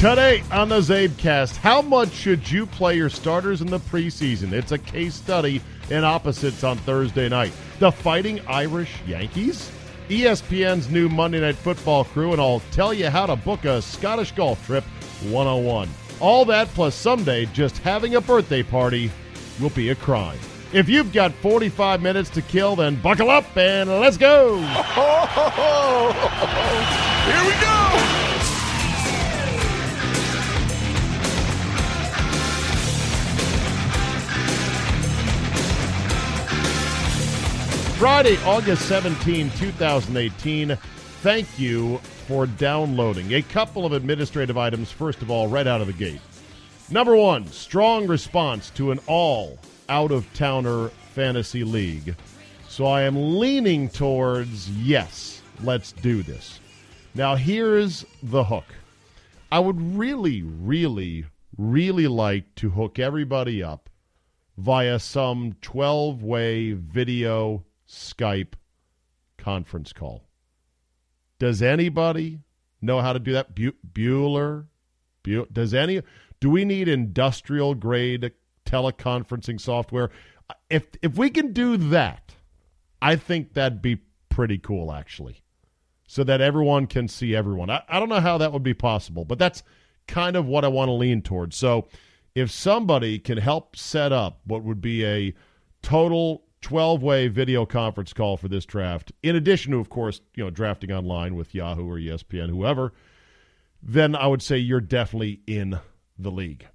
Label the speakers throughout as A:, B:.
A: Today on the Czabecast, how much should you play your starters in the preseason? It's a case study in opposites on Thursday night. The Fighting Irish Yankees? ESPN's new Monday Night Football crew, and I'll tell you how to book a Scottish golf trip 101. All that plus someday just having a birthday party will be a crime. If you've got 45 minutes to kill, then buckle up and let's go!
B: Here we go!
A: Friday, August 17, 2018. Thank you for downloading. A couple of administrative items, first of all, right out of the gate. Number one, strong response to an all out of towner fantasy league. So I am leaning towards yes, let's do this. Now, here's the hook. I would really, really, really like to hook everybody up via some 12 way video Skype conference call. Does anybody know how to do that? Bu- Bueller? Bu- does any? Do we need industrial grade teleconferencing software? If if we can do that, I think that'd be pretty cool, actually, so that everyone can see everyone. I, I don't know how that would be possible, but that's kind of what I want to lean towards. So, if somebody can help set up what would be a total 12 way video conference call for this draft, in addition to, of course, you know, drafting online with Yahoo or ESPN, whoever, then I would say you're definitely in the league.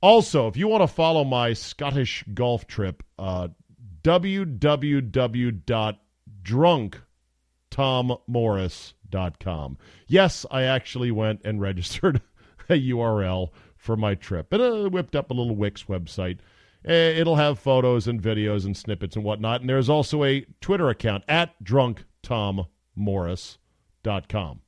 A: Also, if you want to follow my Scottish golf trip, uh, www.drunktommorris.com. Yes, I actually went and registered a URL for my trip and uh, whipped up a little Wix website Eh, it'll have photos and videos and snippets and whatnot. And there's also a Twitter account at drunktommorris.com.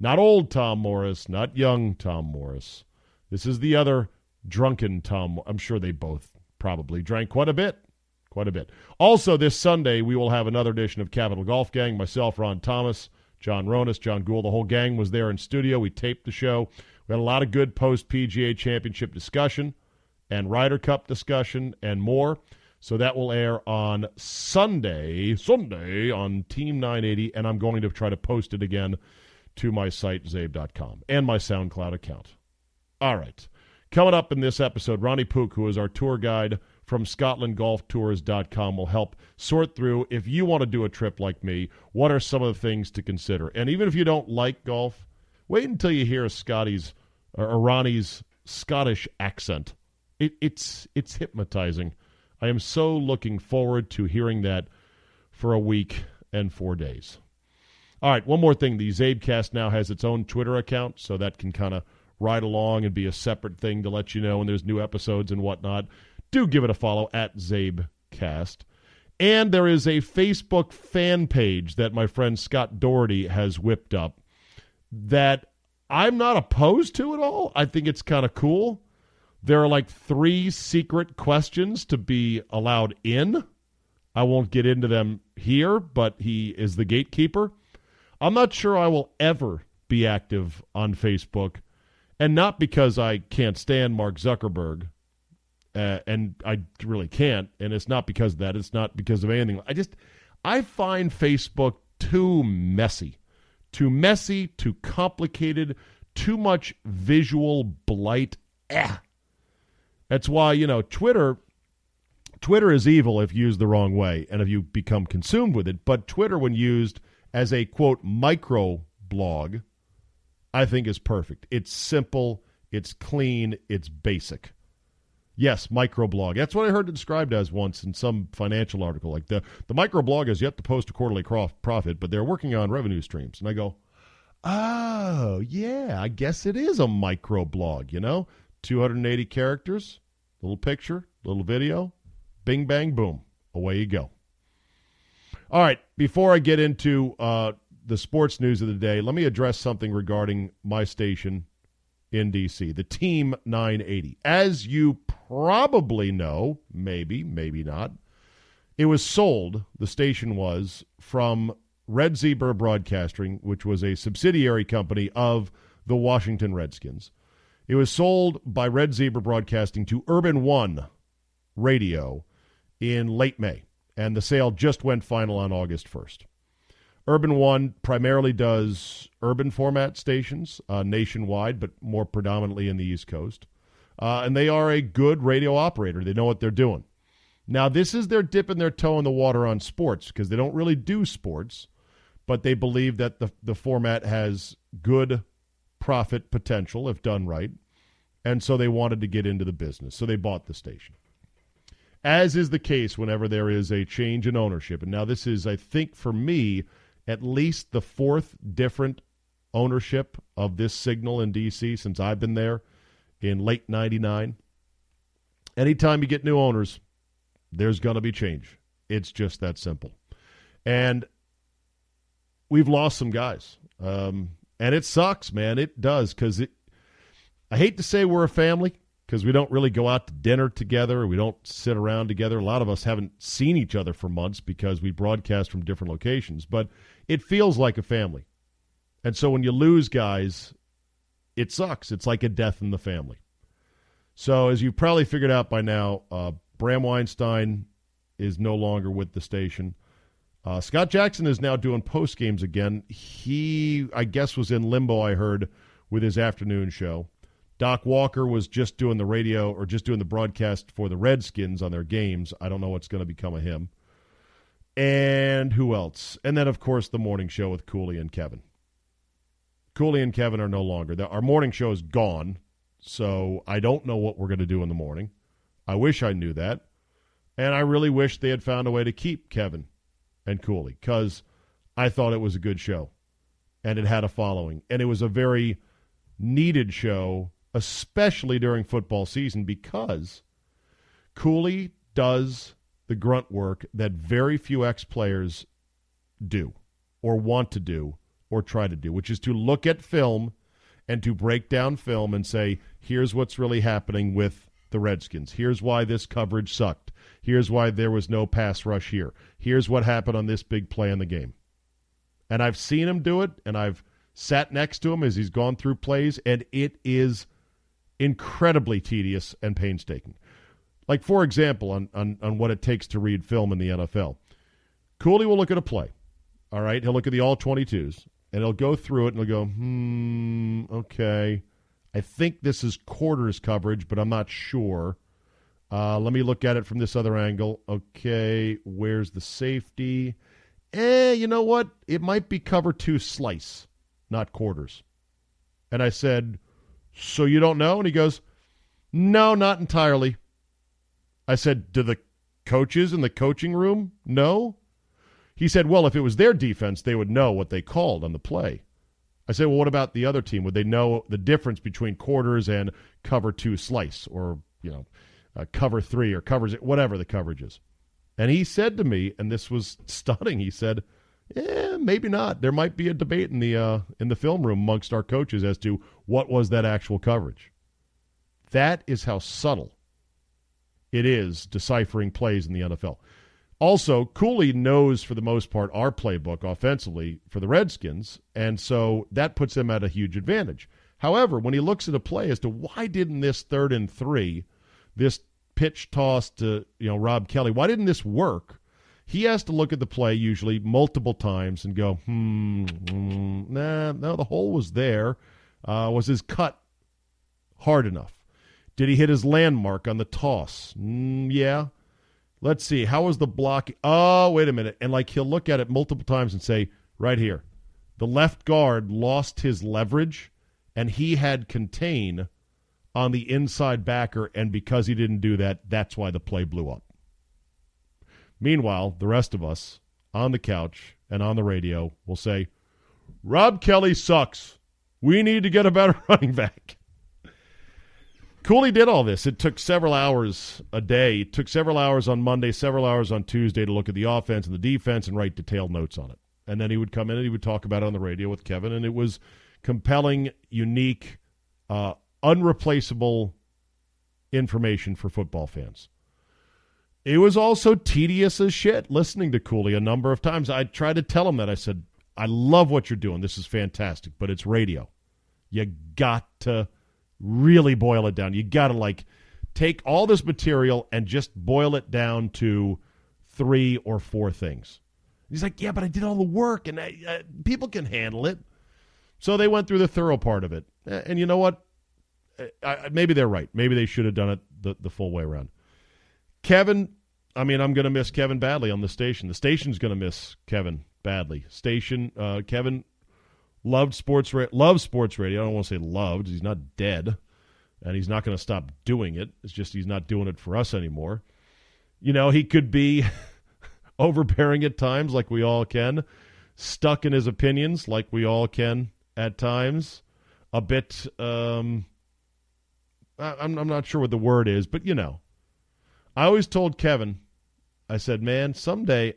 A: Not old Tom Morris, not young Tom Morris. This is the other drunken Tom. I'm sure they both probably drank quite a bit. Quite a bit. Also, this Sunday, we will have another edition of Capital Golf Gang. Myself, Ron Thomas, John Ronas, John Gould. The whole gang was there in studio. We taped the show. We had a lot of good post PGA championship discussion and Ryder Cup discussion and more. So that will air on Sunday, Sunday on Team 980, and I'm going to try to post it again to my site, czabe.com, and my SoundCloud account. All right. Coming up in this episode, Ronnie Pook, who is our tour guide from ScotlandGolfTours.com, will help sort through if you want to do a trip like me, what are some of the things to consider? And even if you don't like golf, wait until you hear Scotty's or Ronnie's Scottish accent it, it's it's hypnotizing. I am so looking forward to hearing that for a week and four days. All right, one more thing. The Czabecast now has its own Twitter account, so that can kind of ride along and be a separate thing to let you know when there's new episodes and whatnot. Do give it a follow at Czabecast. And there is a Facebook fan page that my friend Scott Doherty has whipped up that I'm not opposed to at all. I think it's kind of cool. There are like three secret questions to be allowed in. I won't get into them here, but he is the gatekeeper. I'm not sure I will ever be active on Facebook, and not because I can't stand Mark Zuckerberg, uh, and I really can't, and it's not because of that. It's not because of anything. I just I find Facebook too messy, Too messy, too complicated, too much visual blight. Eh. That's why, you know, Twitter Twitter is evil if used the wrong way and if you become consumed with it, but Twitter when used as a quote micro blog I think is perfect. It's simple, it's clean, it's basic. Yes, microblog. That's what I heard it described as once in some financial article. Like the the microblog has yet to post a quarterly profit, but they're working on revenue streams. And I go, oh yeah, I guess it is a microblog. You know, 280 characters, little picture, little video, bing bang boom, away you go. All right, before I get into uh, the sports news of the day, let me address something regarding my station in D.C., the Team 980. As you probably know, maybe, maybe not, it was sold, the station was, from Red Zebra Broadcasting, which was a subsidiary company of the Washington Redskins. It was sold by Red Zebra Broadcasting to Urban One Radio in late May, and the sale just went final on August 1st. Urban One primarily does urban format stations uh, nationwide, but more predominantly in the East Coast. Uh, and they are a good radio operator. They know what they're doing. Now, this is their dipping their toe in the water on sports because they don't really do sports, but they believe that the, the format has good profit potential if done right. And so they wanted to get into the business. So they bought the station. As is the case whenever there is a change in ownership. And now, this is, I think, for me, at least the fourth different ownership of this signal in D.C. since I've been there in late 99. Anytime you get new owners, there's going to be change. It's just that simple. And we've lost some guys. Um, and it sucks, man. It does because it. I hate to say we're a family because we don't really go out to dinner together. We don't sit around together. A lot of us haven't seen each other for months because we broadcast from different locations. But it feels like a family. And so when you lose guys, it sucks. It's like a death in the family. So as you've probably figured out by now, uh, Bram Weinstein is no longer with the station. Uh, Scott Jackson is now doing post games again. He, I guess, was in limbo. I heard with his afternoon show. Doc Walker was just doing the radio or just doing the broadcast for the Redskins on their games. I don't know what's going to become of him. And who else? And then, of course, the morning show with Cooley and Kevin. Cooley and Kevin are no longer. Our morning show is gone, so I don't know what we're going to do in the morning. I wish I knew that. And I really wish they had found a way to keep Kevin and Cooley because I thought it was a good show and it had a following. And it was a very needed show, especially during football season because Cooley does the grunt work that very few ex players do or want to do or try to do, which is to look at film and to break down film and say, here's what's really happening with the Redskins. Here's why this coverage sucked. Here's why there was no pass rush here. Here's what happened on this big play in the game. And I've seen him do it, and I've sat next to him as he's gone through plays, and it is incredibly tedious and painstaking. Like, for example, on, on, on what it takes to read film in the NFL. Cooley will look at a play. All right. He'll look at the all 22s and he'll go through it and he'll go, hmm, okay. I think this is quarters coverage, but I'm not sure. Uh, let me look at it from this other angle. Okay. Where's the safety? Eh, you know what? It might be cover two slice, not quarters. And I said, so you don't know? And he goes, no, not entirely. I said, Do the coaches in the coaching room know? He said, Well, if it was their defense, they would know what they called on the play. I said, Well, what about the other team? Would they know the difference between quarters and cover two slice or, you know, uh, cover three or covers it, whatever the coverage is? And he said to me, and this was stunning, he said, Eh, maybe not. There might be a debate in the uh, in the film room amongst our coaches as to what was that actual coverage. That is how subtle it is deciphering plays in the NFL. Also, Cooley knows for the most part our playbook offensively for the Redskins, and so that puts him at a huge advantage. However, when he looks at a play as to why didn't this third and three, this pitch toss to you know Rob Kelley. why didn't this work? he has to look at the play usually multiple times and go, hmm, mm, nah, no, the hole was there. Uh, was his cut hard enough? Did he hit his landmark on the toss? Mm, yeah. Let's see. How was the block? Oh, wait a minute. And like he'll look at it multiple times and say, right here, the left guard lost his leverage and he had contain on the inside backer. And because he didn't do that, that's why the play blew up. Meanwhile, the rest of us on the couch and on the radio will say, Rob Kelley sucks. We need to get a better running back. Cooley did all this. It took several hours a day. It took several hours on Monday, several hours on Tuesday to look at the offense and the defense and write detailed notes on it. And then he would come in and he would talk about it on the radio with Kevin, and it was compelling, unique, uh, unreplaceable information for football fans. It was also tedious as shit listening to Cooley a number of times. I tried to tell him that. I said, I love what you're doing. This is fantastic, but it's radio. You got to really boil it down. You got to like take all this material and just boil it down to three or four things. He's like, yeah, but I did all the work, and I, uh, people can handle it. So they went through the thorough part of it, and you know what? I, maybe they're right. Maybe they should have done it the, the full way around. Kevin, I mean, I'm going to miss Kevin badly on the station. The station's going to miss Kevin badly. Station, uh, Kevin loved sports, ra- loved sports radio. I don't want to say loved. He's not dead, and he's not going to stop doing it. It's just he's not doing it for us anymore. You know, he could be overbearing at times, like we all can, stuck in his opinions, like we all can at times, a bit. Um, I'm, I'm not sure what the word is, but you know, I always told Kevin, I said, man, someday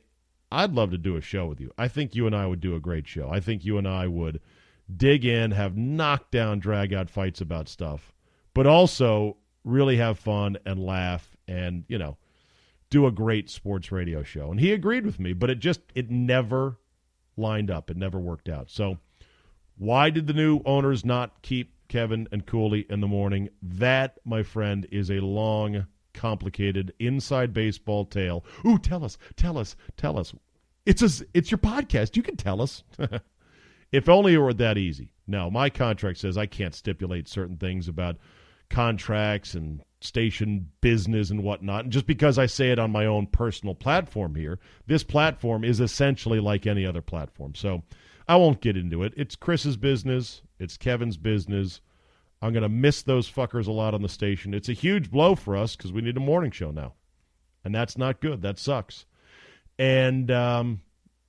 A: I'd love to do a show with you. I think you and I would do a great show. I think you and I would dig in, have knockdown, drag out fights about stuff, but also really have fun and laugh and, you know, do a great sports radio show. And he agreed with me, but it just, it never lined up. It never worked out. So why did the new owners not keep Kevin and Cooley in the morning? That, my friend, is a long complicated inside baseball tale. Ooh, tell us, tell us, tell us. It's a, it's your podcast. You can tell us. if only it were that easy. No, my contract says I can't stipulate certain things about contracts and station business and whatnot. And just because I say it on my own personal platform here, this platform is essentially like any other platform. So I won't get into it. It's Chris's business, it's Kevin's business. I'm going to miss those fuckers a lot on the station. It's a huge blow for us because we need a morning show now. And that's not good. That sucks. And um,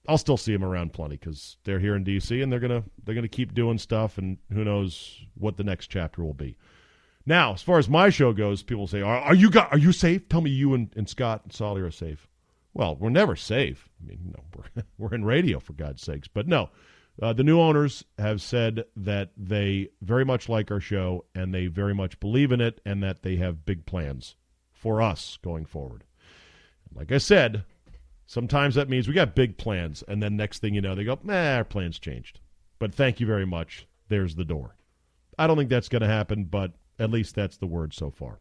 A: I'll still see them around plenty because they're here in D.C. and they're gonna they're gonna keep doing stuff, and who knows what the next chapter will be. Now, as far as my show goes, people say, "Are, are you got, are you safe? Tell me you and, and Scott and Solly are safe." Well, we're never safe. I mean, we're we're in radio for God's sakes. But no, uh, the new owners have said that they very much like our show and they very much believe in it and that they have big plans for us going forward. Like I said, sometimes that means we got big plans, and then next thing you know, they go, nah, our plans changed. But thank you very much. There's the door. I don't think that's going to happen, but at least that's the word so far.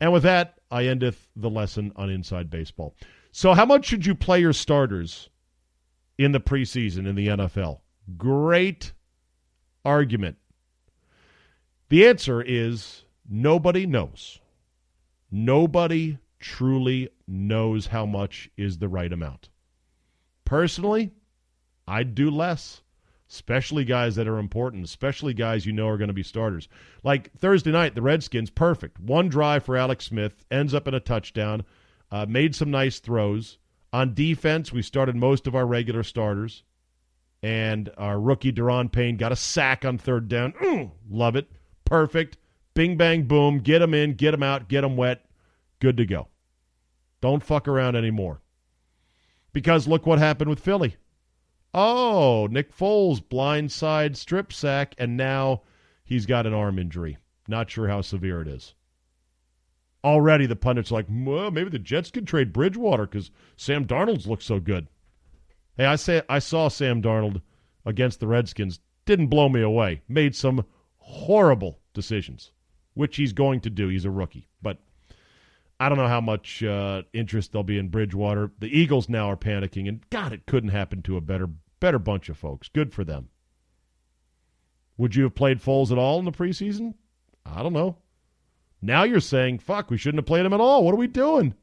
A: And with that, I endeth the lesson on inside baseball. So, how much should you play your starters in the preseason in the NFL? Great argument. The answer is nobody knows. Nobody truly knows how much is the right amount. Personally, I'd do less, especially guys that are important, especially guys you know are going to be starters. Like Thursday night, the Redskins, perfect. One drive for Alex Smith, ends up in a touchdown, uh, made some nice throws. On defense, we started most of our regular starters, and our rookie Da'Ron Payne got a sack on third down. Mm, love it. Perfect. Bing, bang, boom. Get him in, get him out, get him wet. Good to go. Don't fuck around anymore. Because look what happened with Philly. Oh, Nick Foles blindside strip sack, and now he's got an arm injury. Not sure how severe it is already the pundits are like, well, maybe the Jets could trade Bridgewater because Sam Darnold's looks so good. Hey, I say I saw Sam Darnold against the Redskins. Didn't blow me away. Made some horrible decisions, which he's going to do. He's a rookie, but I don't know how much uh, interest there'll be in Bridgewater. The Eagles now are panicking, and God, it couldn't happen to a better better bunch of folks. Good for them. Would you have played Foles at all in the preseason? I don't know. Now you're saying, fuck, we shouldn't have played him at all. What are we doing?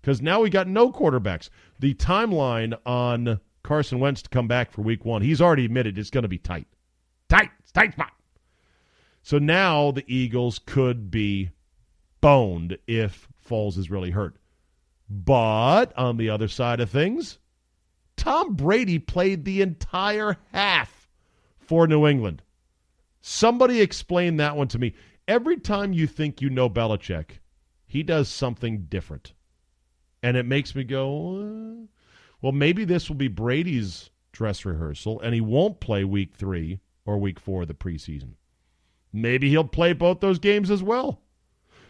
A: Because now we got no quarterbacks. The timeline on Carson Wentz to come back for week one, he's already admitted it's going to be tight. Tight. tight spot. So now the Eagles could be boned if Foles is really hurt. But on the other side of things, Tom Brady played the entire half for New England. Somebody explain that one to me. Every time you think you know Belichick, he does something different. And it makes me go, uh, well, maybe this will be Brady's dress rehearsal, and he won't play week three or week four of the preseason. Maybe he'll play both those games as well.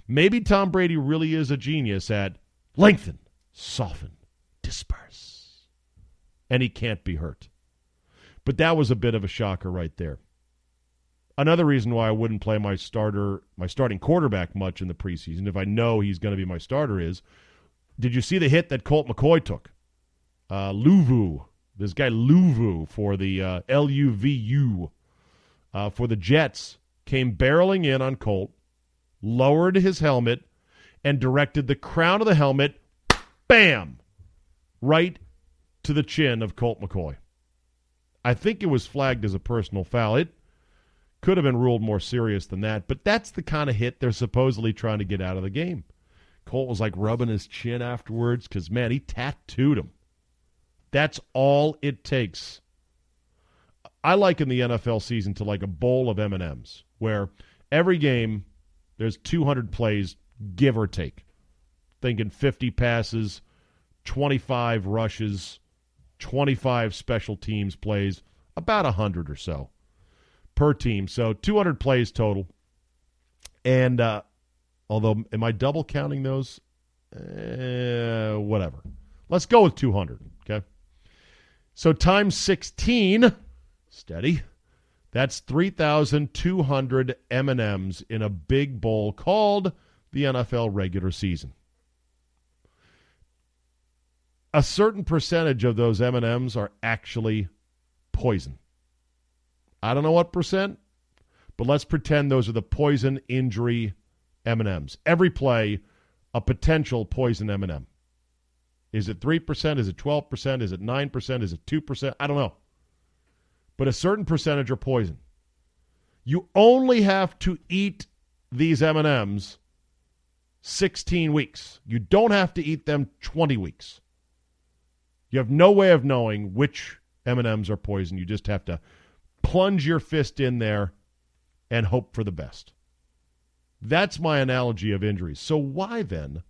A: Maybe Tom Brady really is a genius at lengthen, soften, disperse. And he can't be hurt. But that was a bit of a shocker right there. Another reason why I wouldn't play my starter, my starting quarterback much in the preseason, if I know he's going to be my starter, is did you see the hit that Colt McCoy took? Uh, Luvu, this guy Luvu for the uh, L U V U uh, for the Jets came barreling in on Colt, lowered his helmet, and directed the crown of the helmet, bam, right to the chin of Colt McCoy. I think it was flagged as a personal foul. It could have been ruled more serious than that, but that's the kind of hit they're supposedly trying to get out of the game. Colt was like rubbing his chin afterwards because, man, he tattooed him. That's all it takes. I liken the NFL season to like a bowl of M&Ms where every game there's 200 plays, give or take. Thinking 50 passes, 25 rushes, 25 special teams plays, about 100 or so per team. So 200 plays total. And uh, although, am I double counting those? Uh, whatever. Let's go with 200. Okay. So times 16, steady. That's 3,200 M&Ms in a big bowl called the NFL regular season. A certain percentage of those M&Ms are actually poison. I don't know what percent, but let's pretend those are the poison injury M&Ms. Every play a potential poison M&M. Is it 3%? Is it 12%? Is it 9%? Is it 2%? I don't know but a certain percentage are poison. You only have to eat these M&Ms 16 weeks. You don't have to eat them 20 weeks. You have no way of knowing which M&Ms are poison. You just have to plunge your fist in there and hope for the best. That's my analogy of injuries. So why then?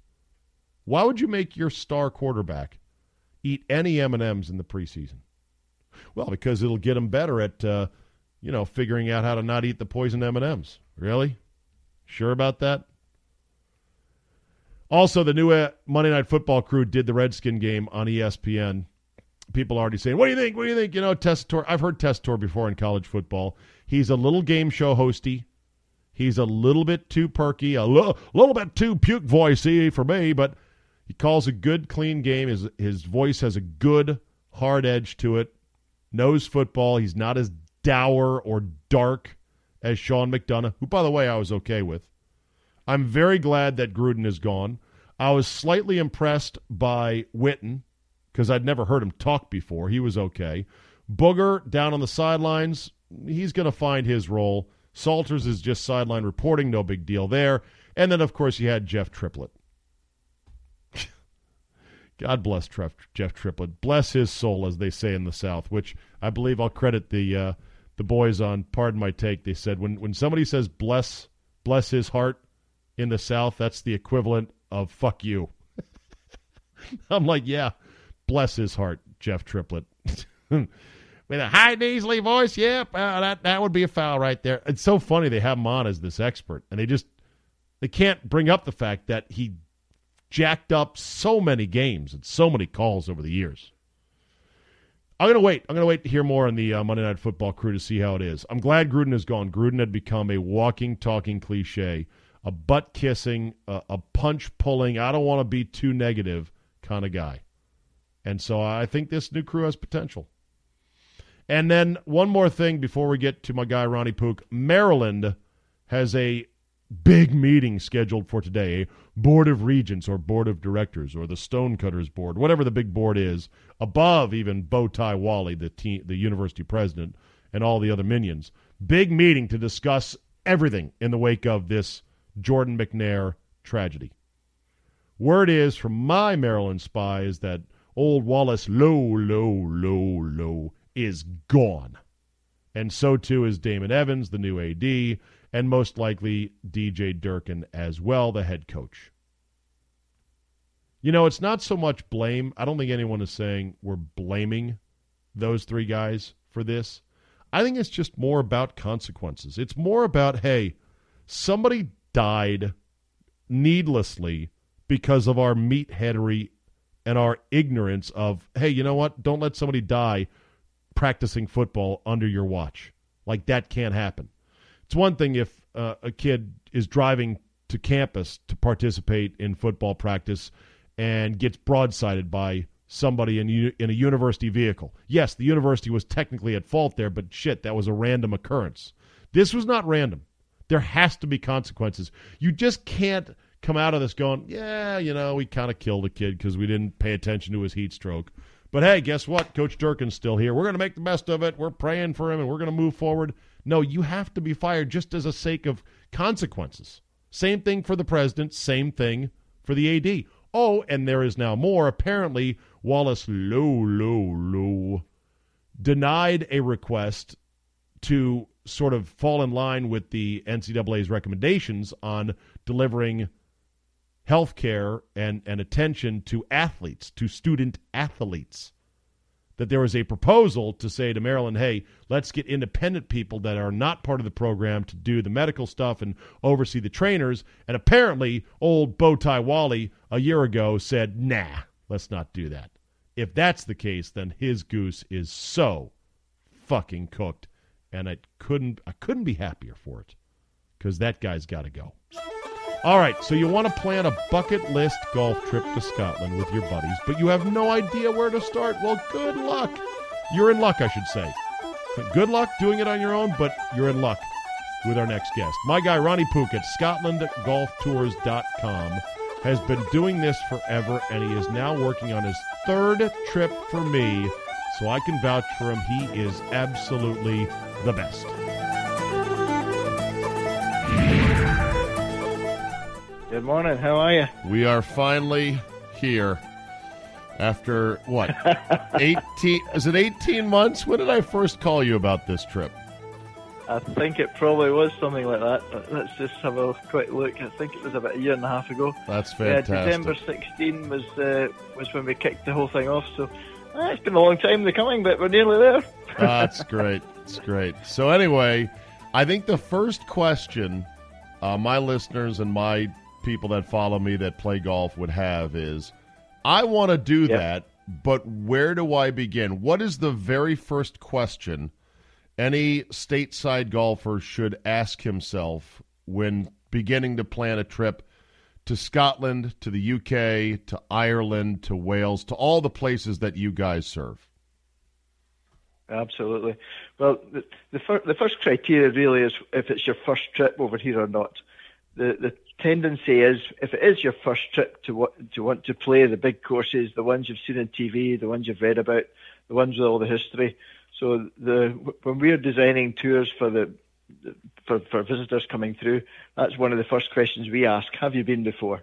A: Why would you make your star quarterback eat any M&Ms in the preseason? Well, because it'll get him better at, uh, you know, figuring out how to not eat the poison M and M's. Really? Sure about that? Also, the new uh, Monday Night Football crew did the Redskin game on ESPN. People already saying, "What do you think? What do you think?" You know, Tessitore. I've heard Tessitore before in college football. He's a little game show hosty. He's a little bit too perky, a little, little bit too puke voicey for me, but he calls a good, clean game. His his voice has a good, hard edge to it knows football. He's not as dour or dark as Sean McDonough, who, by the way, I was okay with. I'm very glad that Gruden is gone. I was slightly impressed by Witten because I'd never heard him talk before. He was okay. Booger down on the sidelines, he's going to find his role. Salters is just sideline reporting, no big deal there. And then, of course, you had Jeff Triplett. God bless Jeff Triplett. Bless his soul, as they say in the South, which I believe I'll credit the uh, the boys on. Pardon my take. They said when when somebody says bless bless his heart in the South, that's the equivalent of fuck you. I'm like, yeah, bless his heart, Jeff Triplett. With a high nasally voice, yep, uh, that that would be a foul right there. It's so funny they have him on as this expert, and they just they can't bring up the fact that he jacked up so many games and so many calls over the years. I'm going to wait. I'm going to wait to hear more on the uh, Monday Night Football crew to see how it is. I'm glad Gruden is gone. Gruden had become a walking, talking cliche a butt kissing, a, a punch pulling, I don't want to be too negative kind of guy. And so I think this new crew has potential. And then one more thing before we get to my guy Ronnie Pook. Maryland has a big meeting scheduled for today, Board of regents or board of directors or the stonecutters board, whatever the big board is, above even Bowtie Wally, the te- the university president, and all the other minions. Big meeting to discuss everything in the wake of this Jordan McNair tragedy. Word is from my Maryland spies that old Wallace Loh, Loh, Loh, Loh is gone. And so too is Damon Evans, the new AD, and most likely DJ Durkin as well, the head coach. You know, it's not so much blame. I don't think anyone is saying we're blaming those three guys for this. I think it's just more about consequences. It's more about, hey, somebody died needlessly because of our meatheadery and our ignorance of, hey, you know what? Don't let somebody die practicing football under your watch. Like that can't happen. It's one thing if uh, a kid is driving to campus to participate in football practice and gets broadsided by somebody in in a university vehicle. Yes, the university was technically at fault there, but shit, that was a random occurrence. This was not random. There has to be consequences. You just can't come out of this going, yeah, you know, we kind of killed a kid because we didn't pay attention to his heat stroke. But hey, guess what? Coach Durkin's still here. We're going to make the best of it. We're praying for him and we're going to move forward. No, you have to be fired just as a sake of consequences. Same thing for the president, same thing for the AD. Oh, and there is now more. Apparently, Wallace Loh, Loh denied a request to sort of fall in line with the NCAA's recommendations on delivering health care and, and attention to athletes, to student athletes. That there was a proposal to say to Maryland, hey, let's get independent people that are not part of the program to do the medical stuff and oversee the trainers. And apparently, old Bowtie Wally a year ago said, nah, let's not do that. If that's the case, then his goose is so fucking cooked. And I couldn't I couldn't be happier for it. Because that guy's gotta go. All right, so you want to plan a bucket list golf trip to Scotland with your buddies, but you have no idea where to start. Well, good luck. You're in luck, I should say. Good luck doing it on your own, but you're in luck with our next guest. My guy, Ronnie Pook at ScotlandGolfTours.com, has been doing this forever, and he is now working on his third trip for me, so I can vouch for him. He is absolutely the best.
C: Good morning. How are you?
A: We are finally here after what? 18 Is it 18 months? When did I first call you about this trip?
C: I think it probably was something like that. But let's just have a quick look. I think it was about a year and a half ago.
A: That's fantastic.
C: Yeah, December 16 was uh, was when we kicked the whole thing off. So uh, it's been a long time in the coming, but we're nearly there.
A: That's great. It's great. So anyway, I think the first question uh, my listeners and my people that follow me that play golf would have is I want to do yep. that, but where do I begin? What is the very first question any stateside golfer should ask himself when beginning to plan a trip to Scotland, to the UK, to Ireland, to Wales, to all the places that you guys serve?
C: Absolutely. Well, the the, fir- the first criteria really is if it's your first trip over here or not. The the tendency is if it is your first trip to what to want to play the big courses, the ones you've seen on TV, the ones you've read about, the ones with all the history. So the when we're designing tours for the for, for visitors coming through, that's one of the first questions we ask. Have you been before?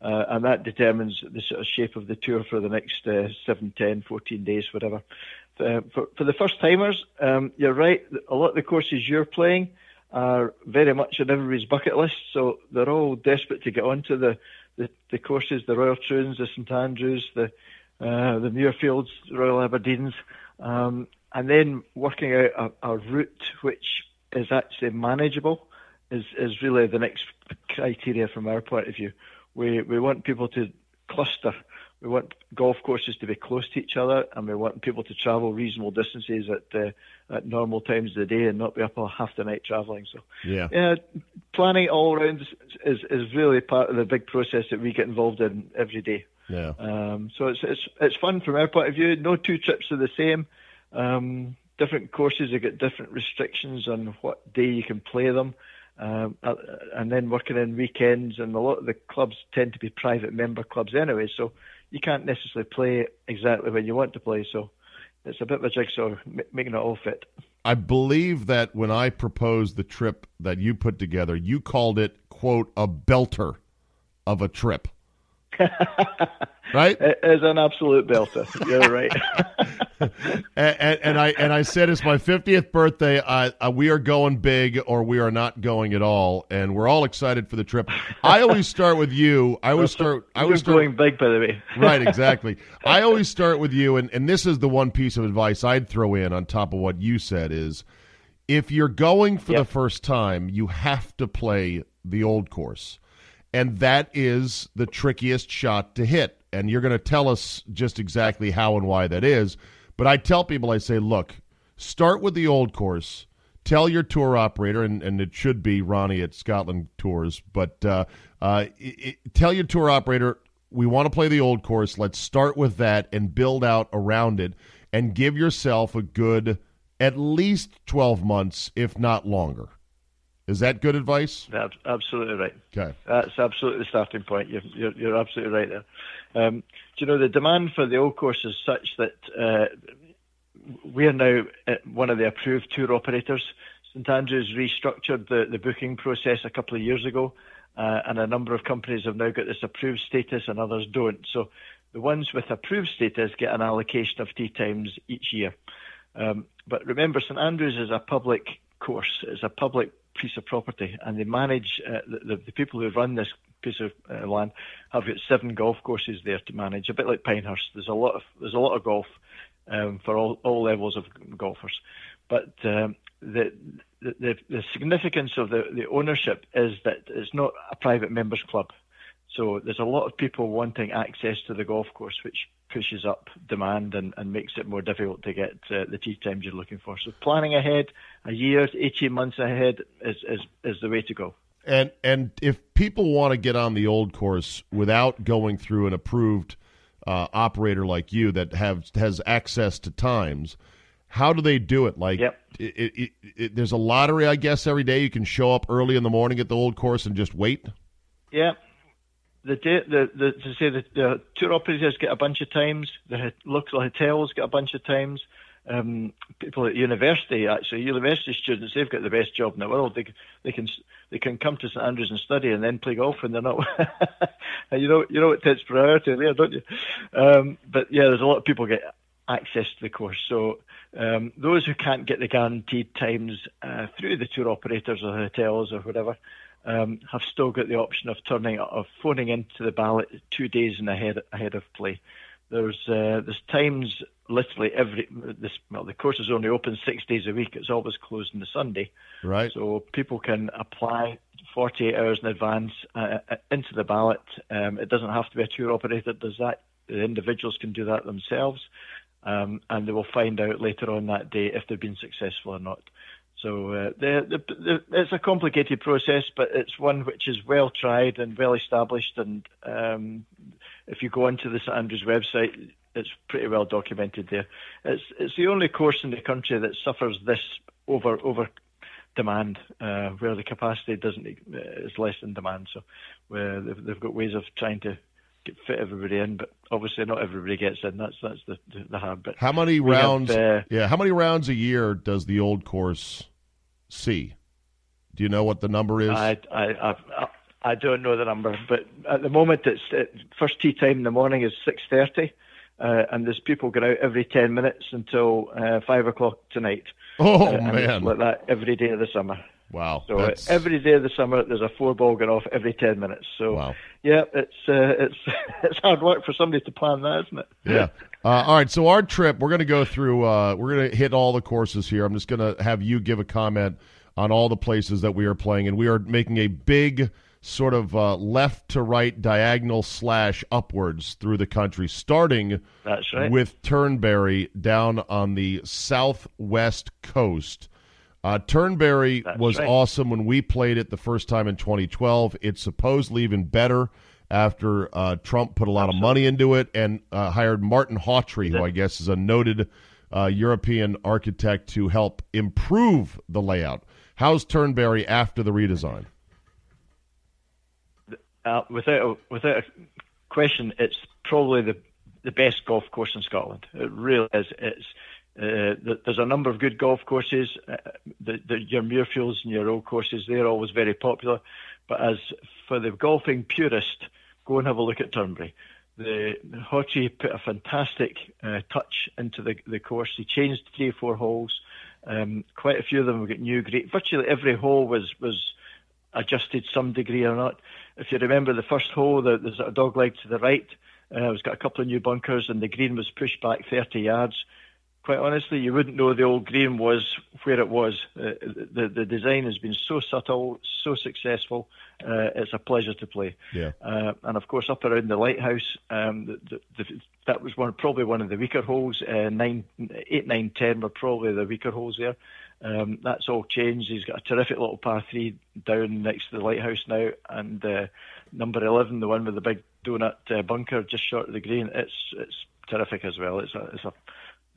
C: Uh, and that determines the sort of shape of the tour for the next uh, 7, 10, 14 days, whatever. Uh, for, for the first timers, um, you're right. A lot of the courses you're playing, are very much on everybody's bucket list. So they're all desperate to get onto the, the, the courses, the Royal Troons, the St Andrews, the uh, the Muirfields, Royal Aberdeens, um, and then working out a, a, route which is actually manageable is, is really the next criteria from our point of view. We we want people to cluster we want golf courses to be close to each other, and we want people to travel reasonable distances at uh, at normal times of the day and not be up all half the night travelling. So,
A: yeah,
C: uh, planning all rounds is is really part of the big process that we get involved in every day.
A: Yeah.
C: Um, so it's it's it's fun from our point of view. No two trips are the same. Um, different courses have got different restrictions on what day you can play them. Um, uh, and then working in weekends, and a lot of the clubs tend to be private member clubs anyway, so you can't necessarily play exactly when you want to play. So it's a bit of a jigsaw making it all fit.
A: I believe that when I proposed the trip that you put together, you called it quote a belter of a trip. right?
C: As an absolute belter. You're right.
A: and, and, and, I and I said it's my 50th birthday. Uh, uh, we are going big, or we are not going at all, and we're all excited for the trip. I always start with you. I always start. I always
C: start, going big, by the way.
A: right, exactly. I always start with you, and and this is the one piece of advice I'd throw in on top of what you said is, if you're going for yep. the first time, you have to play the old course and that is the trickiest shot to hit. And you're going to tell us just exactly how and why that is. But I tell people, I say, look, start with the old course. Tell your tour operator, and, and it should be Ronnie at Scotland Tours, but uh, uh, it, tell your tour operator, we want to play the old course. Let's start with that and build out around it and give yourself a good at least 12 months, if not longer. Is that good advice?
C: That's absolutely right.
A: Okay.
C: That's absolutely the starting point. You're, you're, you're absolutely right there. Um, do you know, the demand for the old course is such that uh, we are now one of the approved tour operators. St Andrews restructured the, the booking process a couple of years ago, uh, and a number of companies have now got this approved status and others don't. So the ones with approved status get an allocation of tea times each year. Um, but remember, St Andrews is a public course. It's a public piece of property, and they manage uh, the, the, people who run this piece of uh, land have got seven golf courses there to manage, a bit like Pinehurst. There's a lot of there's a lot of golf um, for all, all levels of golfers, but um, the, the the significance of the, the ownership is that it's not a private members club. So there's a lot of people wanting access to the golf course, which pushes up demand and, and makes it more difficult to get uh, the tee times you're looking for. So planning ahead, a year, 18 months ahead, is, is, is the way to go.
A: And and if people want to get on the old course without going through an approved uh, operator like you that have has access to times, how do they do it? Like,
C: yep.
A: it, it, it, there's a lottery, I guess, every day. You can show up early in the morning at the old course and just wait.
C: Yeah, the, the, the to say the, the tour operators get a bunch of times, the local hotels get a bunch of times. Um, people at university, actually, university students, they've got the best job in the world. They they can they can come to St Andrews and study and then play golf when they're not. you know you know what takes priority there, don't you? Um, but yeah, there's a lot of people get access to the course. So um, those who can't get the guaranteed times uh, through the tour operators or hotels or whatever, um, have still got the option of turning of phoning into the ballot two days in ahead ahead of play. There's uh, there's times literally every this well the course is only open six days a week. It's always closed on the Sunday.
A: Right.
C: So people can apply 48 hours in advance uh, uh, into the ballot. Um, it doesn't have to be a tour operator does that. The individuals can do that themselves, um, and they will find out later on that day if they've been successful or not. So uh, the, the, the, it's a complicated process, but it's one which is well tried and well established. And um, if you go onto the St Andrews website, it's pretty well documented there. It's it's the only course in the country that suffers this over over demand, uh, where the capacity doesn't uh, is less than demand. So they've, they've got ways of trying to fit everybody in, but obviously not everybody gets in. That's that's the the, hard bit.
A: How many we rounds? Have, uh, yeah, how many rounds a year does the old course see? Do you know what the number is?
C: I I I, I don't know the number, but at the moment it's it, first tee time in the morning is six thirty. Uh, and there's people going out every 10 minutes until uh, 5 o'clock tonight.
A: Oh, uh, man.
C: like that every day of the summer.
A: Wow.
C: So uh, every day of the summer, there's a four ball going off every ten minutes. So
A: wow.
C: yeah, it's uh, it's it's hard work for somebody to plan that, isn't it?
A: Yeah. Uh, all right. So our trip, we're going to go through. Uh, we're going to hit all the courses here. I'm just going to have you give a comment on all the places that we are playing, and we are making a big sort of uh, left to right diagonal slash upwards through the country, starting
C: right.
A: with Turnberry down on the southwest coast Uh, Turnberry
C: That's
A: was
C: right.
A: awesome when we played it the first time in 2012. It's supposedly even better after uh, Trump put a lot of money into it and uh, hired Martin Hawtrey, who I guess is a noted uh, European architect to help improve the layout. How's Turnberry after the redesign?
C: Uh, without a, without a question, it's probably the the best golf course in Scotland. It really is. It's uh, th- there's a number of good golf courses. Uh, the, the, your Muirfields and your old courses, they're always very popular. But as for the golfing purist, go and have a look at Turnberry. The Hotchie put a fantastic uh, touch into the, the course. He changed three or four holes. Um, quite a few of them got new green. Virtually every hole was was adjusted some degree or not. If you remember the first hole, the, there's a dog leg to the right. Uh, it's got a couple of new bunkers, and the green was pushed back 30 yards. Quite honestly, you wouldn't know the old green was where it was. Uh, the the design has been so subtle, so successful. Uh, it's a pleasure to play.
A: Yeah.
C: Uh, and of course, up around the lighthouse, um, the, the, the, that was one probably one of the weaker holes. Uh, nine, eight, nine, ten were probably the weaker holes there. Um, that's all changed. He's got a terrific little par three down next to the lighthouse now, and uh, number eleven, the one with the big donut uh, bunker just short of the green. It's it's terrific as well. It's a it's a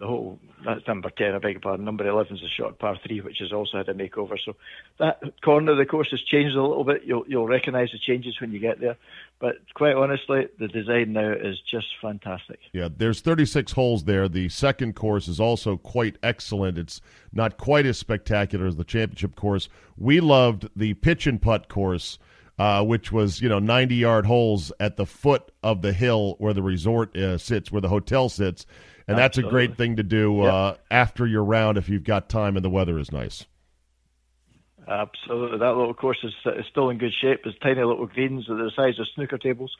C: the whole that's number ten. I beg your pardon. Number eleven is a short par three, which has also had a makeover. So that corner of the course has changed a little bit. You'll you'll recognise the changes when you get there. But quite honestly, the design now is just fantastic.
A: Yeah, there's 36 holes there. The second course is also quite excellent. It's not quite as spectacular as the championship course. We loved the pitch and putt course, uh, which was you know 90 yard holes at the foot of the hill where the resort uh, sits, where the hotel sits, and that's a great thing to do uh, after your round if you've got time and the weather is nice.
C: Absolutely, that little course is, is still in good shape. There's tiny little greens that are the size of snooker tables,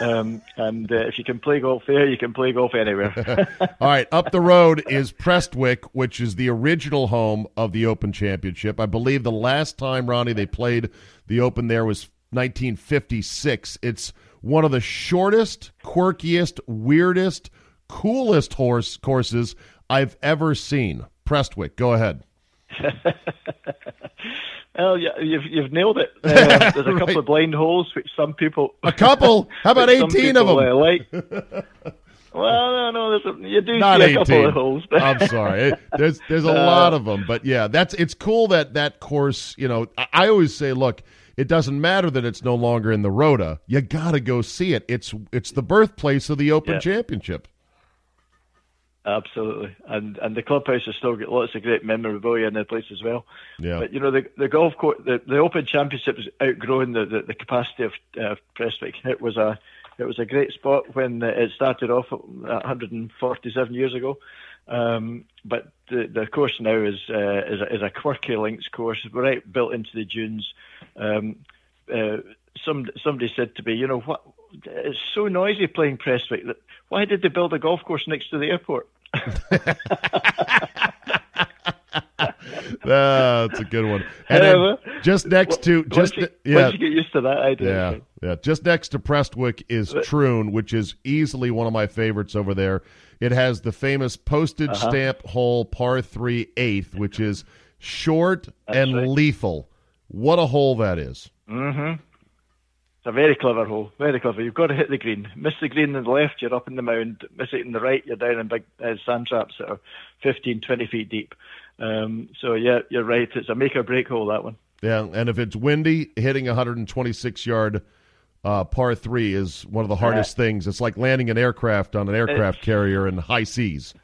C: um, and uh, if you can play golf there, you can play golf anywhere.
A: All right, up the road is Prestwick, which is the original home of the Open Championship. I believe the last time, Ronnie, they played the Open there was 1956. It's one of the shortest, quirkiest, weirdest, coolest horse courses I've ever seen. Prestwick, go ahead.
C: well, yeah, you've you've nailed it. Uh, there's a couple of blind holes which some people
A: A couple? How about
C: which some
A: 18 of them?
C: uh, like. Well, no, no, there's a, you do
A: Not
C: see a couple of holes. But
A: I'm sorry. It- there's there's a
C: Uh,
A: lot of them, but yeah, that's it's cool that that course. You know, I, I always say, look, it doesn't matter that it's no longer in the Rota. You got to go see it. It's it's the birthplace of the Open
C: Yeah.
A: Championship.
C: Absolutely, and and the clubhouse has still got lots of great memorabilia in the place as well.
A: Yeah.
C: But you know the the golf course, the, the Open Championship is outgrowing the, the, the capacity of uh, Prestwick. It was a it was a great spot when it started off 147 years ago. Um, but the, the course now is uh, is, a, is a quirky links course, right built into the dunes. Um, uh, some somebody said to me, you know what? It's so noisy playing Prestwick. That why did they build a golf course next to the airport?
A: That's a good one. And then just next to
C: once
A: just
C: you,
A: yeah.
C: once you get used to that idea.
A: Yeah, yeah. Just next to Prestwick is Troon, which is easily one of my favorites over there. It has the famous postage
C: Uh-huh.
A: stamp hole par three eighth, which is short and
C: right.
A: lethal. What a hole that is!
C: It's a very clever hole, very clever. You've got to hit the green. Miss the green on the left, you're up in the mound. Miss it in the right, you're down in big uh, sand traps that are 15, 20 feet deep. Um, so yeah, you're right. It's a make or break hole that one.
A: Yeah, and if it's windy, hitting a 126 yard uh, par three is one of the hardest things. It's like landing an aircraft on an aircraft carrier in high seas.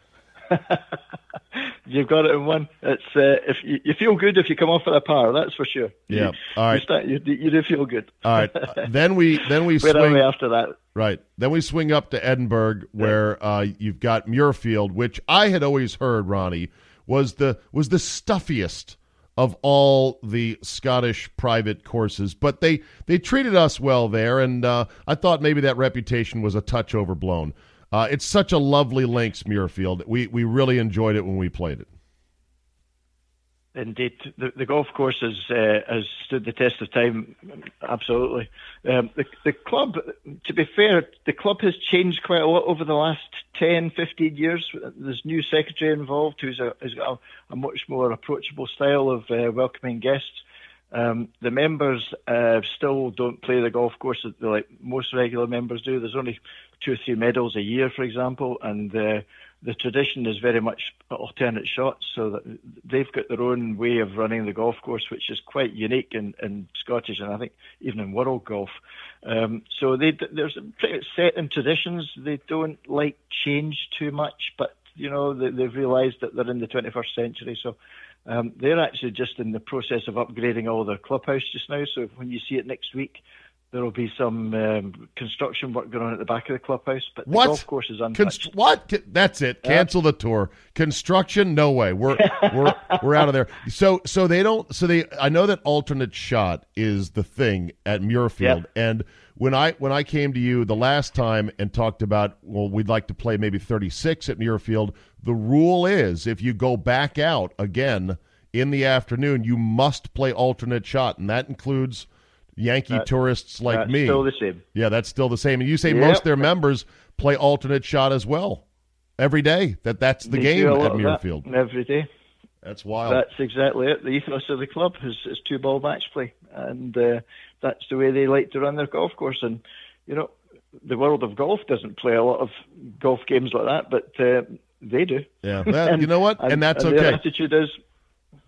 C: You've got it in one. It's uh, if you, you feel good if you come off with a par, that's for sure.
A: Yeah,
C: You,
A: all right.
C: You, start, you, you do feel good.
A: All right, then we then we swing
C: we after that?
A: Right. Then we swing up to Edinburgh, where uh, you've got Muirfield, which I had always heard, Ronnie, was the was the stuffiest of all the Scottish private courses. But they they treated us well there, and uh, I thought maybe that reputation was a touch overblown. Uh, it's such a lovely links, Muirfield. We we really enjoyed it when we played it.
C: Indeed, the, the golf course has uh, has stood the test of time. Absolutely, um, the the club. To be fair, the club has changed quite a lot over the last 10, 15 years. There's new secretary involved who's a, who's got a, a much more approachable style of uh, welcoming guests. Um, the members uh, still don't play the golf course like most regular members do. There's only two or three medals a year, for example, and uh, the tradition is very much alternate shots, so that they've got their own way of running the golf course, which is quite unique in, in Scottish and I think even in world golf. Um, so they, there's pretty set in traditions. They don't like change too much, but you know they, they've realised that they're in the 21st century, so. Um, they're actually just in the process of upgrading all their clubhouse just now. So when you see it next week, there will be some um, construction work going on at the back of the clubhouse, but the
A: what?
C: golf course is untouched.
A: Const- what? That's it. Cancel the tour. Construction? No way. We're we're we're out of there. So so they don't. So they. I know that alternate shot is the thing at Muirfield,
C: Yep.
A: and when I when I came to you the last time and talked about well we'd like to play maybe 36 at Muirfield, the rule is if you go back out again in the afternoon, you must play alternate shot, and that includes Yankee tourists like
C: That's
A: me.
C: still the same.
A: Yeah, that's still the same. And you say
C: Yep.
A: most of their members play alternate shot as well every day. That that's the
C: They
A: game at
C: lot of that
A: Muirfield.
C: every day.
A: That's wild.
C: That's exactly it. The ethos of the club is, is two ball match play, and uh, that's the way they like to run their golf course. And you know, the world of golf doesn't play a lot of golf games like that, but uh, they do.
A: yeah, that, you know what? And, that's
C: Their
A: okay.
C: attitude is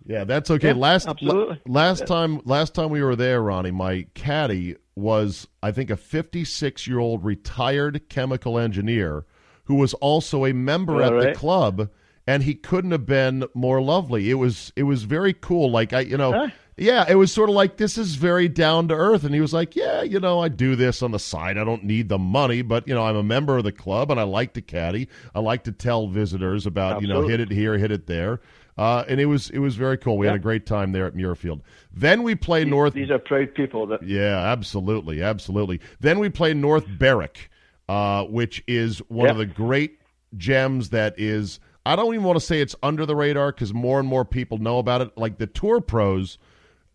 A: Yeah, that's okay.
C: Yeah,
A: last
C: absolutely.
A: la- last time last time we were there, Ronnie, my caddy was I think a 56 year old retired chemical engineer who was also a member
C: All
A: at the club, and he couldn't have been more lovely. It was it was very cool. Like I, you know.
C: Huh?
A: Yeah, it was sort of like this is very down to earth, and he was like, "Yeah, you know, I do this on the side. I don't need the money, but you know, I'm a member of the club, and I like to caddy. I like to tell visitors about you know, hit it here, hit it there." Uh, and it was it was very cool. We had a great time there at Muirfield. Then we play North.
C: these are proud people that
A: Yeah, absolutely, absolutely. Then we play North Berwick, uh, which is one of the great gems that is. I don't even want to say it's under the radar because more and more people know about it. Like the tour pros,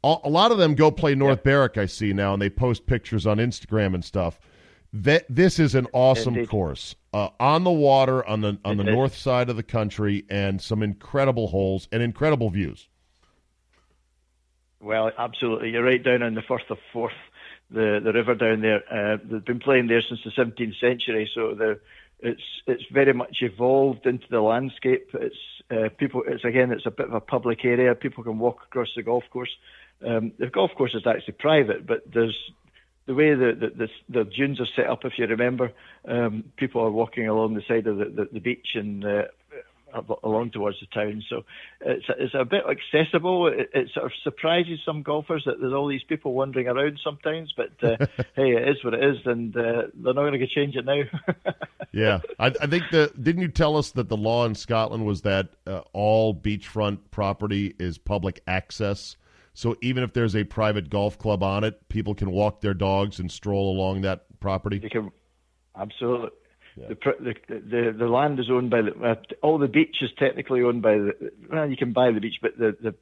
A: a, a lot of them go play North Berwick. I see now, and they post pictures on Instagram and stuff. That this is an awesome
C: Indeed.
A: course uh, on the water on the on the north side of the country, and some incredible holes and incredible views.
C: Well, absolutely. You're right down on the Firth of Forth, the the river down there. Uh, they've been playing there since the 17th century, so the it's it's very much evolved into the landscape. It's uh, people. It's again, it's a bit of a public area. People can walk across the golf course. Um, the golf course is actually private, but there's the way the the, the, the dunes are set up. If you remember, um, people are walking along the side of the, the, the beach and uh, along towards the town. So it's it's a bit accessible. It, it sort of surprises some golfers that there's all these people wandering around sometimes. But uh, hey, it is what it is, and uh, they're not going to change it now.
A: Yeah, I, I think the didn't you tell us that the law in Scotland was that uh, all beachfront property is public access. So even if there's a private golf club on it, people can walk their dogs and stroll along that property.
C: you can absolutely. The, the the the land is owned by the uh, all the beach is technically owned by the well you can buy the beach but the, the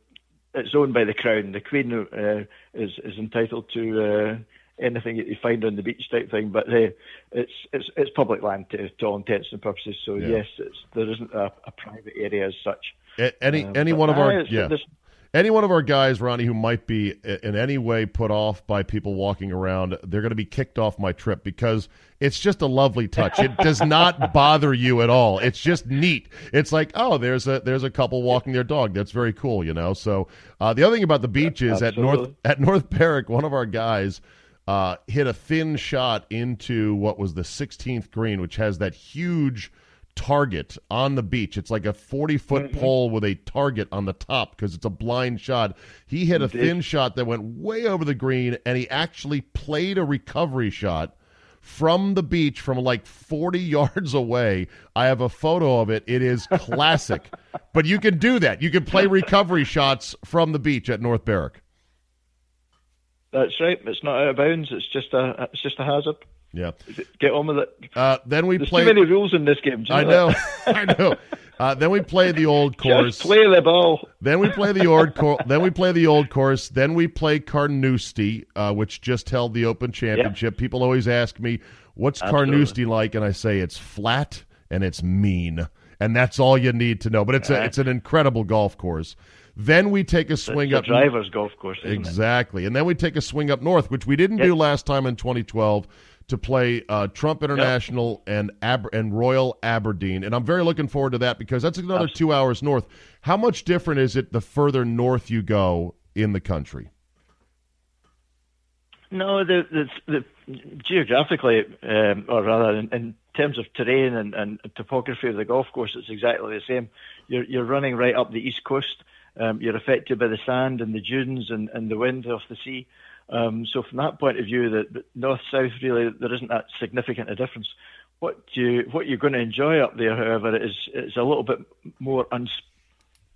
C: it's owned by the crown the queen uh, is is entitled to uh, anything that you find on the beach type thing but uh, it's it's it's public land to, to all intents and purposes so
A: Yeah.
C: yes it's there isn't a, a private area as such
A: A- Any
C: Um,
A: any one of our yeah
C: there's-
A: any one of our guys, Ronnie, who might be in any way put off by people walking around, they're going to be kicked off my trip because it's just a lovely touch. It does not bother you at all. It's just neat. It's like, oh, there's a there's a couple walking their dog. That's very cool, you know. So uh, the other thing about the beach is at North
C: Absolutely.
A: at North Berwick, one of our guys uh, hit a thin shot into what was the 16th green, which has that huge target on the beach. It's like a 40 foot
C: Mm-hmm.
A: pole with a target on the top because it's a blind shot. He hit a
C: Indeed.
A: thin shot that went way over the green, and he actually played a recovery shot from the beach from like 40 yards away. I have a photo of it. It is classic. but you can do that. You can play recovery shots from the beach at North Berwick.
C: that's right it's not out of bounds it's just a it's just a hazard
A: Yeah.
C: get on with it
A: Uh, then we
C: there's
A: play.
C: too many rules in this game
A: I
C: know.
A: I know. Uh, then we play the old course.
C: Just play the ball.
A: Then we play the old course. then we play the old course. Then we play Carnoustie, uh, which just held the Open Championship. Yep. People always ask me, "What's Absolutely. Carnoustie like?" And I say it's flat and it's mean, and that's all you need to know. But it's a, it's an incredible golf course. Then we take a swing
C: it's
A: up.
C: Drivers golf course.
A: exactly,
C: it?
A: and then we take a swing up north, which we didn't do last time in 2012 to play uh, Trump International yep. and Aber- and Royal Aberdeen, and I'm very looking forward to that because that's another Absolutely. two hours north. How much different is it the further north you go in the country?
C: No, the, the, the geographically, um, or rather in, in, terms of terrain and, and, topography of the golf course, it's exactly the same. You're, you're running right up the east coast. Um, you're affected by the sand and the dunes and, and the wind off the sea. Um, so from that point of view, that north south really there isn't that significant a difference. What you what you're going to enjoy up there, however, is is a little bit more uns,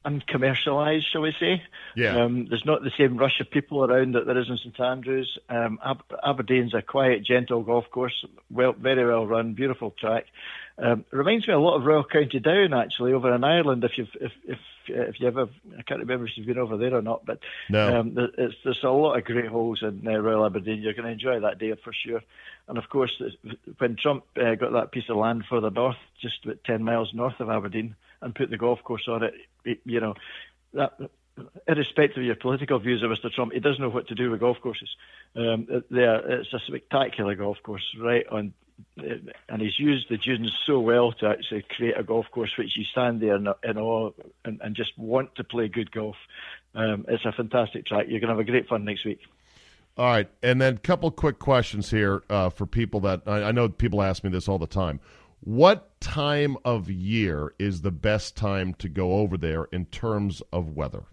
C: uncommercialized, shall we say?
A: Yeah.
C: Um, there's not the same rush of people around that there is in St Andrews. Um, Ab- Aberdeen's a quiet, gentle golf course, well, very well run, beautiful track. Um, reminds me a lot of Royal County Down actually over in Ireland. If you've if if if you ever I can't remember if you've been over there or not, but
A: no.
C: um, there's there's a lot of great holes in uh, Royal Aberdeen. You're going to enjoy that day for sure. And of course, when Trump uh, got that piece of land further north, just about ten miles north of Aberdeen, and put the golf course on it, it you know that irrespective of your political views of Mr. Trump, he does know what to do with golf courses. Um, there, it's a spectacular golf course right on and he's used the dunes so well to actually create a golf course which you stand there in awe and, and, just want to play good golf. Um, it's a fantastic track. You're going to have a great fun next week.
A: All right, and then a couple quick questions here uh, for people that I, I know people ask me this all the time. What time of year is the best time to go over there in terms of weather?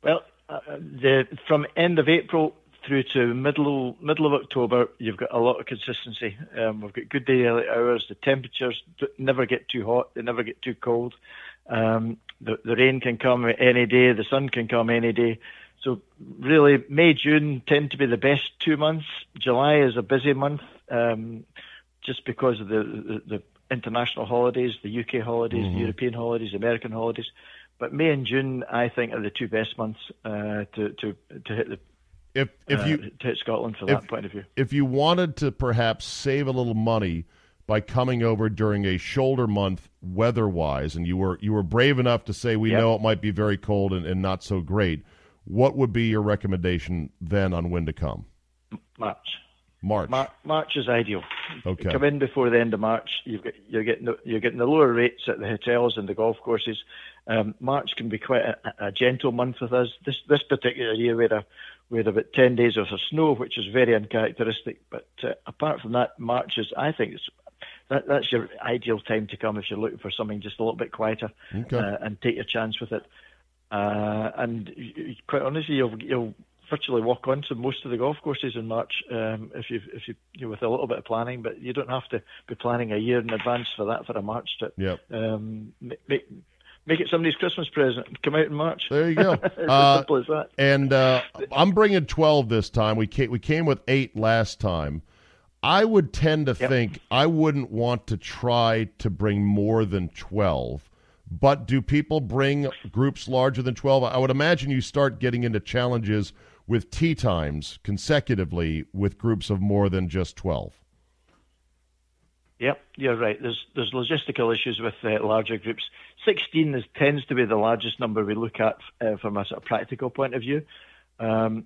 C: Well, uh, the, from end of April through to middle middle of October, you've got a lot of consistency. Um, we've got good daylight hours. The temperatures never get too hot. They never get too cold. Um, the, the rain can come any day. The sun can come any day. So really, May June tend to be the best two months. July is a busy month, um, just because of the, the, the international holidays, the UK holidays, mm-hmm. the European holidays, American holidays. But May and June, I think, are the two best months uh, to, to to hit the
A: if if uh, you
C: to hit Scotland from if, that point of view.
A: If you wanted to perhaps save a little money by coming over during a shoulder month weather-wise, and you were you were brave enough to say we yep. know it might be very cold and, and not so great, what would be your recommendation then on when to come?
C: March.
A: March.
C: Mar- March is ideal.
A: Okay.
C: Come in before the end of March. you are getting the, you're getting the lower rates at the hotels and the golf courses. Um, March can be quite a, a, gentle month with us. This this particular year, we had a we had about 10 days of snow, which is very uncharacteristic. But uh, apart from that, March is, I think, that, that's your ideal time to come if you're looking for something just a little bit quieter
A: okay. uh,
C: and take your chance with it. Uh, and quite honestly, you'll, you'll virtually walk onto most of the golf courses in March um, if you if you, you know, with a little bit of planning, but you don't have to be planning a year in advance for that for a March trip.
A: Yep.
C: Um, make, make it somebody's Christmas present. Come out in March.
A: There you go.
C: uh, simple as that.
A: And uh, I'm bringing 12 this time. We came, we came with eight last time. I would tend to yep. think I wouldn't want to try to bring more than 12. But do people bring groups larger than 12? I would imagine you start getting into challenges with tee times consecutively with groups of more than just 12.
C: Yep, you're right. There's there's logistical issues with uh, larger groups. 16 is, tends to be the largest number we look at uh, from a sort of practical point of view. Um,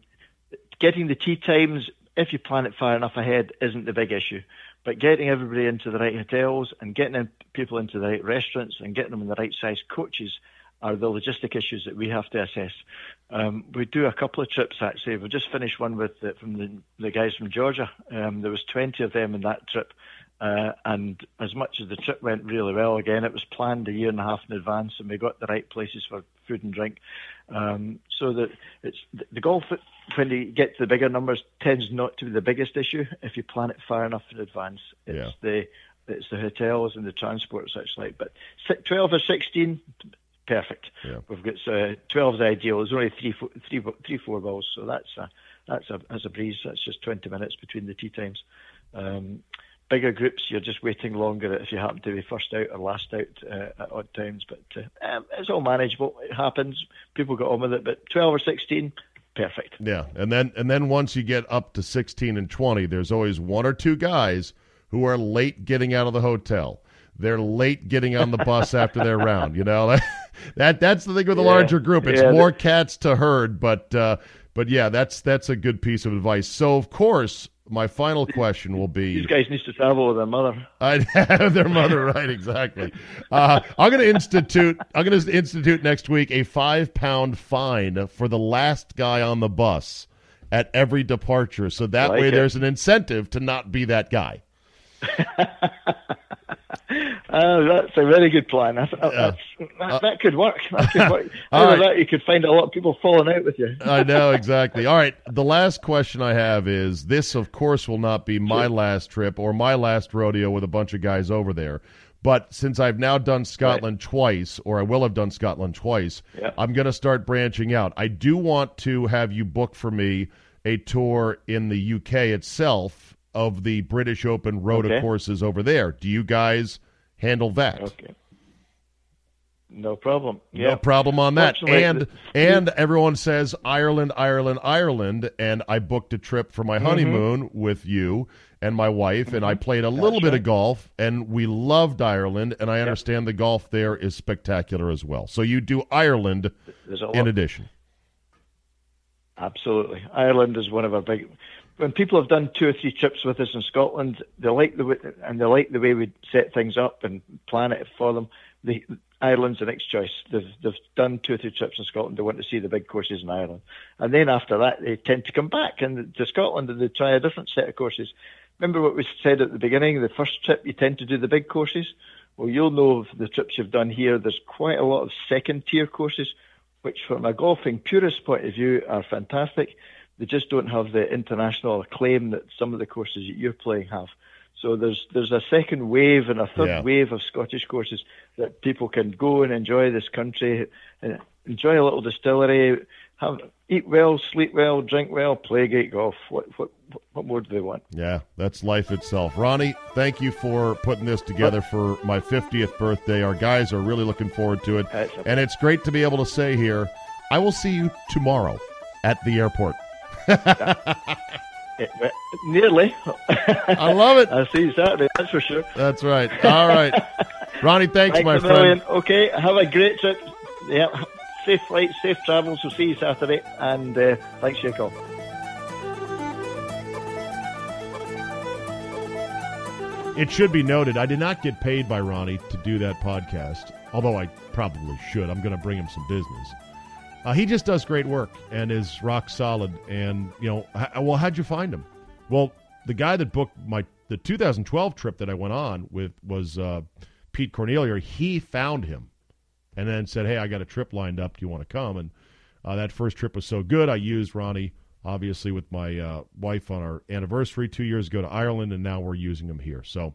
C: getting the tee times, if you plan it far enough ahead, isn't the big issue. But getting everybody into the right hotels and getting people into the right restaurants and getting them in the right size coaches are the logistic issues that we have to assess. Um, we do a couple of trips actually. We've just finished one with the, from the, the guys from Georgia. Um, there was 20 of them in that trip, uh, and as much as the trip went really well, again, it was planned a year and a half in advance, and we got the right places for food and drink. Um, so that it's the golf when you get to the bigger numbers tends not to be the biggest issue if you plan it far enough in advance. It's
A: yeah.
C: the it's the hotels and the transport such like. But 12 or 16, perfect.
A: Yeah.
C: We've got uh, 12 is ideal. There's only three, four, three, three, four balls, so that's a, that's a, that's a breeze. That's just 20 minutes between the tee times. Um, bigger groups, you're just waiting longer if you happen to be first out or last out uh, at odd times. But uh, um, it's all manageable. It happens. People get on with it. But 12 or 16, perfect.
A: Yeah, and then and then once you get up to 16 and 20, there's always one or two guys who are late getting out of the hotel. They're late getting on the bus after their round. You know that that's the thing with a yeah, larger group. It's yeah, more cats to herd, but uh, but yeah, that's that's a good piece of advice. So of course, my final question will be:
C: These guys need to travel with their mother.
A: I have their mother, right? Exactly. Uh, I'm going to institute. I'm going to institute next week a five pound fine for the last guy on the bus at every departure. So that like way, it. there's an incentive to not be that guy.
C: Uh, that's a very good plan. That, uh, that, could work. That could work. Right. that, you could find a lot of people falling out with you.
A: I know exactly. All right. The last question I have is: This, of course, will not be my sure. last trip or my last rodeo with a bunch of guys over there. But since I've now done Scotland right. twice, or I will have done Scotland twice, yeah. I'm going to start branching out. I do want to have you book for me a tour in the UK itself of the British Open Rota okay. courses over there. Do you guys handle that?
C: Okay. No problem.
A: No problem on that. And and everyone says Ireland, Ireland, Ireland, and I booked a trip for my mm-hmm. honeymoon mm-hmm. with you and my wife, mm-hmm. and I mm-hmm. played a little bit of golf, and we loved Ireland, and I understand yep. the golf there is spectacular as well. So you do Ireland in addition.
C: Absolutely, Ireland is one of our big when people have done two or three trips with us in Scotland, they like the way, and they like the way we set things up and plan it for them. The Ireland's the next choice. They've they've done two or three trips in Scotland. They want to see the big courses in Ireland, and then after that, they tend to come back and to Scotland and they try a different set of courses. Remember what we said at the beginning? The first trip you tend to do the big courses. Well, you'll know of the trips you've done here. There's quite a lot of second tier courses, which from a golfing purist point of view are fantastic they just don't have the international acclaim that some of the courses that you're playing have. So there's there's a second wave and a third yeah. wave of Scottish courses that people can go and enjoy this country, and enjoy a little distillery, have eat well, sleep well, drink well, play great golf. What what what more do they want?
A: Yeah, that's life itself. Ronnie, thank you for putting this together for my 50th birthday. Our guys are really looking forward to it, and it's great to be able to say here, I will see you tomorrow at the airport.
C: Nearly.
A: I love it.
C: I'll see you Saturday, that's for sure.
A: That's right. All right. Ronnie, thanks, thanks my friend.
C: Okay, have a great trip. Yeah, safe flight, safe travels. We'll see you Saturday, and uh, thanks for your call.
A: It should be noted, I did not get paid by Ronnie to do that podcast, although I probably should. I'm going to bring him some business. Uh, he just does great work and is rock solid. And you know, well, how'd you find him? Well, the guy that booked my the 2012 trip that I went on with was uh, Pete Cornelia. He found him and then said, "Hey, I got a trip lined up. Do you want to come?" And uh, that first trip was so good. I used Ronnie obviously with my uh, wife on our anniversary two years ago to Ireland, and now we're using him here. So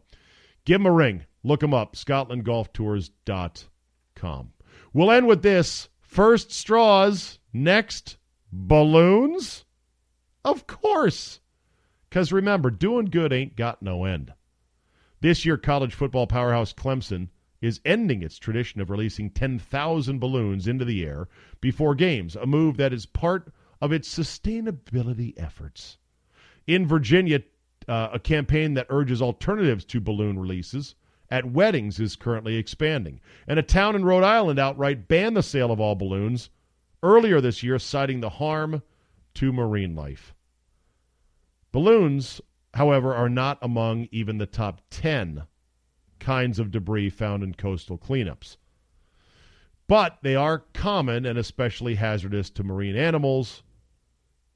A: give him a ring. Look him up. ScotlandGolfTours.com. We'll end with this. First straws, next balloons? Of course. Because remember, doing good ain't got no end. This year, college football powerhouse Clemson is ending its tradition of releasing 10,000 balloons into the air before games, a move that is part of its sustainability efforts. In Virginia, uh, a campaign that urges alternatives to balloon releases at weddings is currently expanding. And a town in Rhode Island outright banned the sale of all balloons earlier this year, citing the harm to marine life. Balloons, however, are not among even the top 10 kinds of debris found in coastal cleanups. But they are common and especially hazardous to marine animals,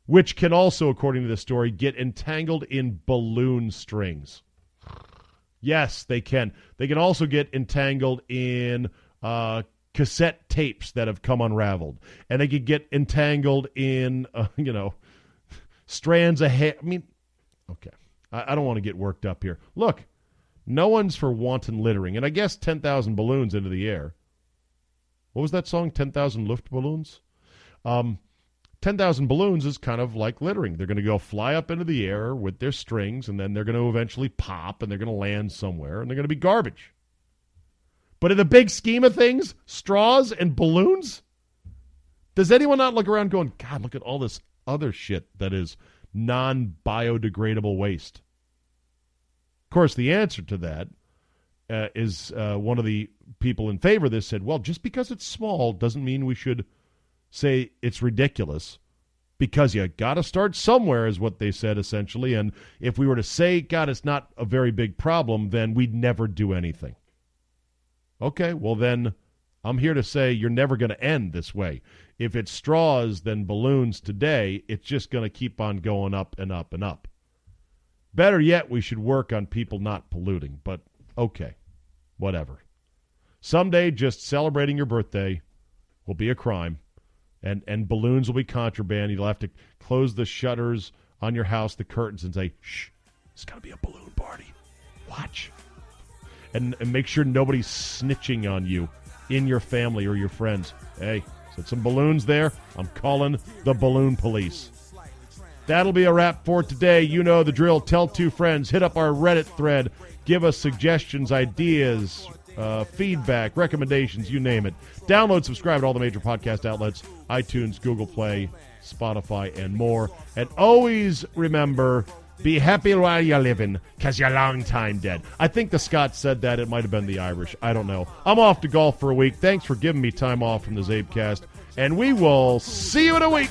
A: which can also, according to the story, get entangled in balloon strings. Yes, they can. They can also get entangled in uh, cassette tapes that have come unraveled, and they could get entangled in uh, you know strands of hair. I mean, okay, I, I don't want to get worked up here. Look, no one's for wanton littering, and I guess ten thousand balloons into the air. What was that song? Ten thousand Luftballons. Um, 10,000 balloons is kind of like littering. They're going to go fly up into the air with their strings, and then they're going to eventually pop, and they're going to land somewhere, and they're going to be garbage. But in the big scheme of things, straws and balloons, does anyone not look around going, God, look at all this other shit that is non biodegradable waste? Of course, the answer to that uh, is uh, one of the people in favor of this said, well, just because it's small doesn't mean we should say it's ridiculous because you got to start somewhere, is what they said essentially. And if we were to say, God, it's not a very big problem, then we'd never do anything. Okay, well, then I'm here to say you're never going to end this way. If it's straws, then balloons today, it's just going to keep on going up and up and up. Better yet, we should work on people not polluting, but okay, whatever. Someday, just celebrating your birthday will be a crime, and, and balloons will be contraband. You'll have to close the shutters on your house, the curtains, and say, shh, it's to be a balloon party. Watch. And, and make sure nobody's snitching on you in your family or your friends. Hey, said some balloons there. I'm calling the balloon police. That'll be a wrap for today. You know the drill. Tell two friends. Hit up our Reddit thread. Give us suggestions, ideas, uh, feedback, recommendations, you name it. Download, subscribe to all the major podcast outlets iTunes, Google Play, Spotify, and more. And always remember be happy while you're living, because you're long time dead. I think the Scots said that. It might have been the Irish. I don't know. I'm off to golf for a week. Thanks for giving me time off from the Czabecast. And we will see you in a week.